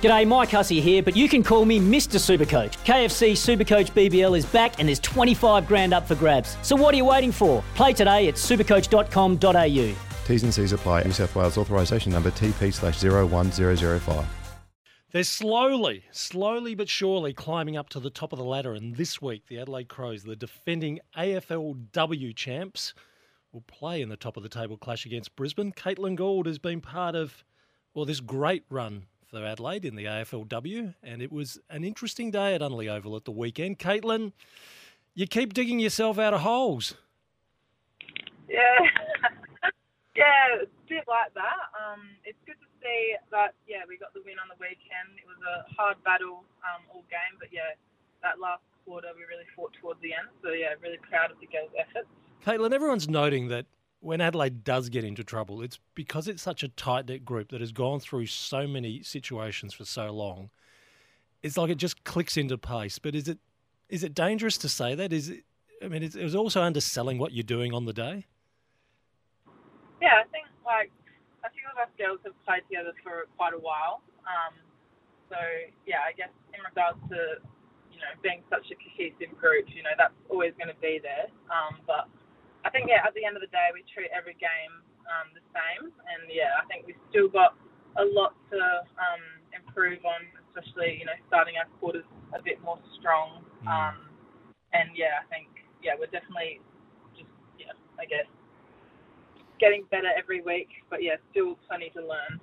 G'day, Mike Hussey here, but you can call me Mr. Supercoach. KFC Supercoach BBL is back and there's 25 grand up for grabs. So what are you waiting for? Play today at supercoach.com.au. T's and C's apply. New South Wales authorisation number TP slash 01005. They're slowly, slowly but surely climbing up to the top of the ladder. And this week, the Adelaide Crows, the defending AFLW champs, will play in the top of the table clash against Brisbane. Caitlin Gould has been part of, well, this great run for Adelaide in the AFLW, and it was an interesting day at Unley Oval at the weekend. Caitlin, you keep digging yourself out of holes. Yeah, yeah, a bit like that. Um, it's good to see that. Yeah, we got the win on the weekend. It was a hard battle um, all game, but yeah, that last quarter we really fought towards the end. So yeah, really proud of the girls' efforts. Caitlin, everyone's noting that when Adelaide does get into trouble, it's because it's such a tight knit group that has gone through so many situations for so long. It's like it just clicks into place. But is it is it dangerous to say that? Is it? I mean, it was also underselling what you're doing on the day. Yeah, I think like a few of us girls have played together for quite a while. Um, so yeah, I guess in regards to you know being such a cohesive group, you know that's always going to be there. Um, but I think yeah, at the end of the day, we treat every game um, the same, and yeah, I think we've still got a lot to um, improve on, especially you know starting our quarters a bit more strong. Mm. Um, and yeah, I think yeah, we're definitely just yeah, I guess getting better every week, but yeah, still plenty to learn.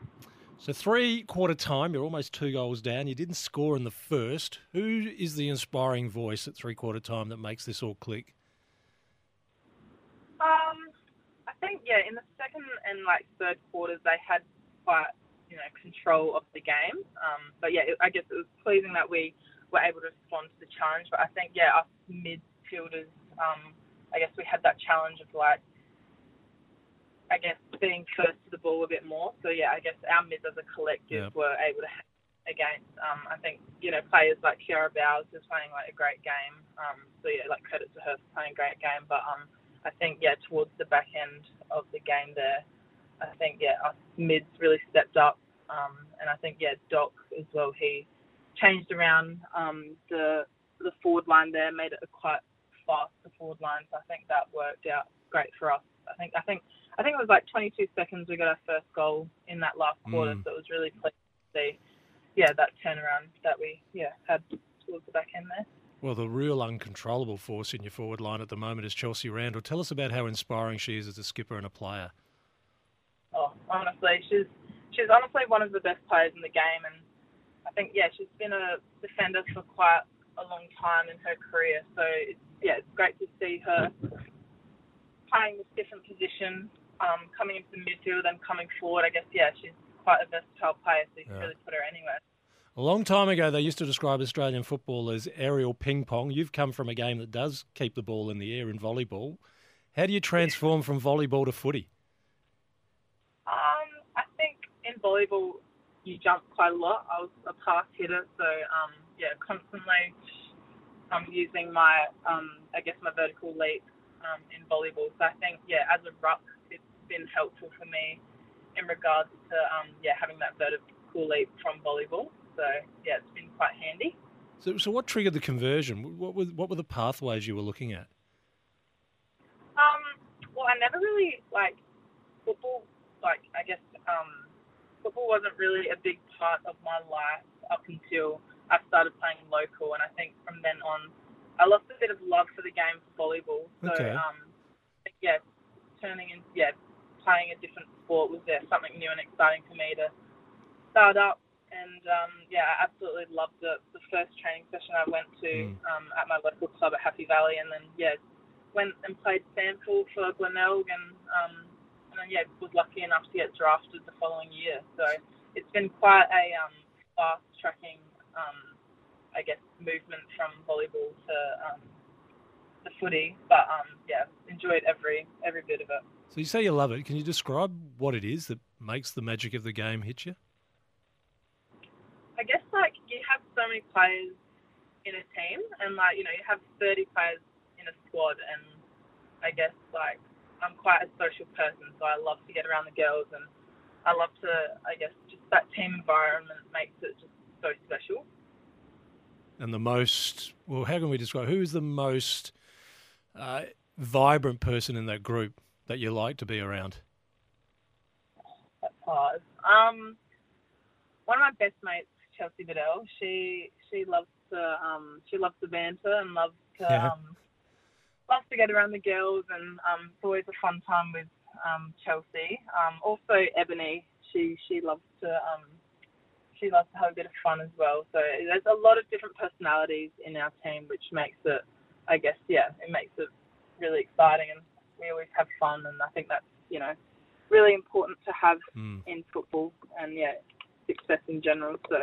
So three quarter time, you're almost two goals down. You didn't score in the first. Who is the inspiring voice at three quarter time that makes this all click? Um, I think yeah, in the second and like third quarters, they had quite you know control of the game. Um, but yeah, I guess it was pleasing that we were able to respond to the challenge. But I think yeah, us midfielders, um, I guess we had that challenge of like. I guess being first to the ball a bit more. So yeah, I guess our mids as a collective yep. were able to against. Um, I think you know players like Kiara Bowers is playing like a great game. Um, so yeah, like credit to her for playing a great game. But um, I think yeah, towards the back end of the game there, I think yeah, our mids really stepped up, um, and I think yeah, Doc as well. He changed around um, the the forward line there, made it a quite fast forward line. So I think that worked out great for us. I think I think I think it was like 22 seconds we got our first goal in that last quarter, mm. so it was really pleasing to see yeah that turnaround that we yeah had towards the back end there. Well, the real uncontrollable force in your forward line at the moment is Chelsea Randall. Tell us about how inspiring she is as a skipper and a player. Oh, honestly, she's she's honestly one of the best players in the game, and I think yeah, she's been a defender for quite a long time in her career. So it's, yeah, it's great to see her playing this different position, um, coming into the midfield and coming forward. I guess yeah, she's quite a versatile player, so you can yeah. really put her anywhere. A long time ago, they used to describe Australian football as aerial ping pong. You've come from a game that does keep the ball in the air in volleyball. How do you transform from volleyball to footy? Um, I think in volleyball, you jump quite a lot. I was a pass hitter, so um, yeah, constantly I'm using my, um, I guess, my vertical leap um, in volleyball. So I think, yeah, as a ruck, it's been helpful for me in regards to, um, yeah, having that vertical leap from volleyball. So yeah, it's been quite handy. So, so what triggered the conversion? What were what were the pathways you were looking at? Um, well, I never really like football. Like I guess um, football wasn't really a big part of my life up until I started playing local, and I think from then on, I lost a bit of love for the game of volleyball. So okay. um, yeah, turning in yeah, playing a different sport was yeah something new and exciting for me to start up and um, yeah, I absolutely loved it. The first training session I went to mm. um, at my local club at Happy Valley, and then yeah, went and played SANFL for Glenelg, and um, and then yeah, was lucky enough to get drafted the following year. So it's been quite a um, fast tracking um, I guess, movement from volleyball to um, the footy. But um, yeah, enjoyed every every bit of it. So you say you love it. Can you describe what it is that makes the magic of the game hit you? I guess like you have so many players in a team, and like you know you have 30 players in a squad, and I guess like I'm quite a social person, so I love to get around the girls, and I love to I guess just that team environment makes it just so special. And the most well, how can we describe who is the most uh, vibrant person in that group that you like to be around? That's hard. Um, one of my best mates Chelsea Biddell. She she loves to um she loves the banter and loves to yeah. um loves to get around the girls and um it's always a fun time with um Chelsea. Um also Ebony, she she loves to um she loves to have a bit of fun as well. So there's a lot of different personalities in our team which makes it I guess yeah, it makes it really exciting and we always have fun and I think that's, you know, really important to have mm. in football and yeah, success in general. So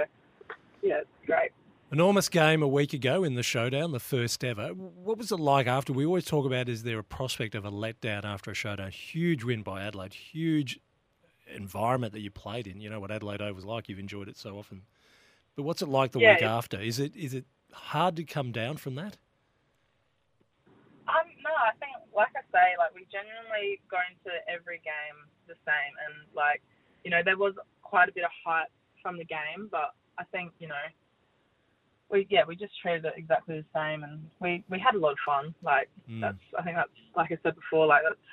yeah, it's great. Enormous game a week ago in the showdown, the first ever. What was it like after? We always talk about is there a prospect of a letdown after a showdown? Huge win by Adelaide, huge environment that you played in. You know what Adelaide Oval was like. You've enjoyed it so often. But what's it like the yeah, week after? Is it is it hard to come down from that? Um, no, I think, like I say, like we genuinely go into every game the same, and like you know, there was quite a bit of hype from the game, but I think you know, we yeah we just treated it exactly the same, and we we had a lot of fun. Like mm. that's I think that's like I said before, like that's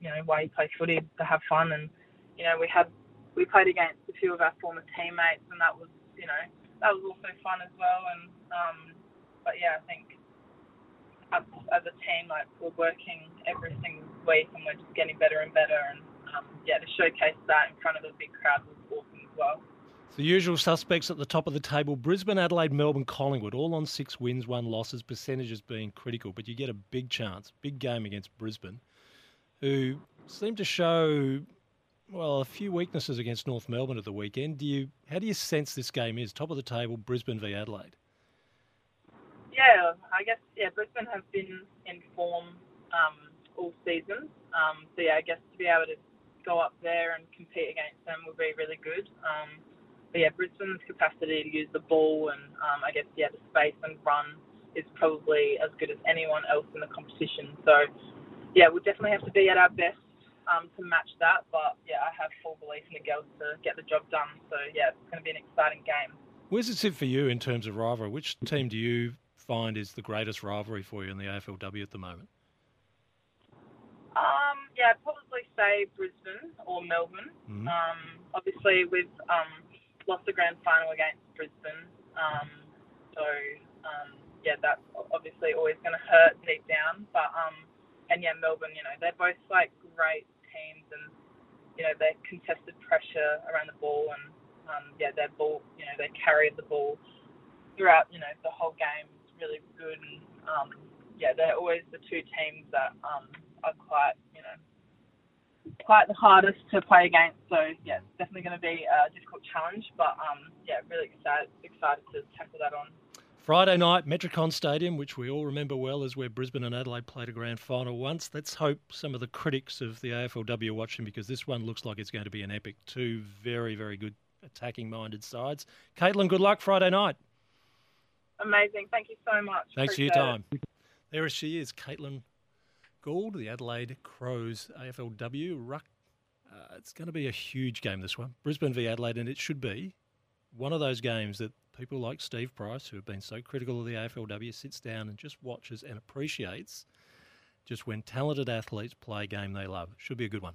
you know why you play footy to have fun, and you know we had we played against a few of our former teammates, and that was you know that was also fun as well. And um, but yeah, I think as, as a team, like we're working every single week, and we're just getting better and better. And um, yeah, to showcase that in front of a big crowd was awesome as well. The usual suspects at the top of the table Brisbane, Adelaide, Melbourne, Collingwood, all on six wins, one losses, percentages being critical. But you get a big chance, big game against Brisbane, who seem to show, well, a few weaknesses against North Melbourne at the weekend. Do you, how do you sense this game is? Top of the table, Brisbane v Adelaide? Yeah, I guess, yeah, Brisbane have been in form um, all season. Um, so, yeah, I guess to be able to go up there and compete against them will be really good. Um, but yeah, Brisbane's capacity to use the ball and um, I guess yeah the space and run is probably as good as anyone else in the competition. So yeah, we'll definitely have to be at our best um, to match that. But yeah, I have full belief in the girls to get the job done. So yeah, it's going to be an exciting game. Where's it sit for you in terms of rivalry? Which team do you find is the greatest rivalry for you in the AFLW at the moment? Um, yeah, I'd probably say Brisbane or Melbourne. Mm-hmm. Um, obviously, with um, lost the grand final against Brisbane. Um, so um, yeah, that's obviously always going to hurt deep down. But um, and yeah, Melbourne, you know, they're both like great teams, and you know, they contested pressure around the ball, and um, yeah, their ball, you know, they carried the ball throughout, you know, the whole game. It's really good, and um, yeah, they're always the two teams that um, are quite, you know, quite the hardest to play against. So yeah, it's definitely going to be a difficult challenge. But um, yeah, really excited excited to tackle that on. Friday night, Metricon Stadium, which we all remember well, is where Brisbane and Adelaide played a grand final once. Let's hope some of the critics of the AFLW are watching because this one looks like it's going to be an epic. Two very, very good attacking minded sides. Caitlin, good luck Friday night. Amazing. Thank you so much. Thanks Appreciate for your time. It. There she is, Caitlin Gould, the Adelaide Crows AFLW. Ruck. Uh, it's going to be a huge game, this one. Brisbane v Adelaide, and it should be one of those games that people like Steve Price, who have been so critical of the AFLW, sits down and just watches and appreciates just when talented athletes play a game they love. Should be a good one.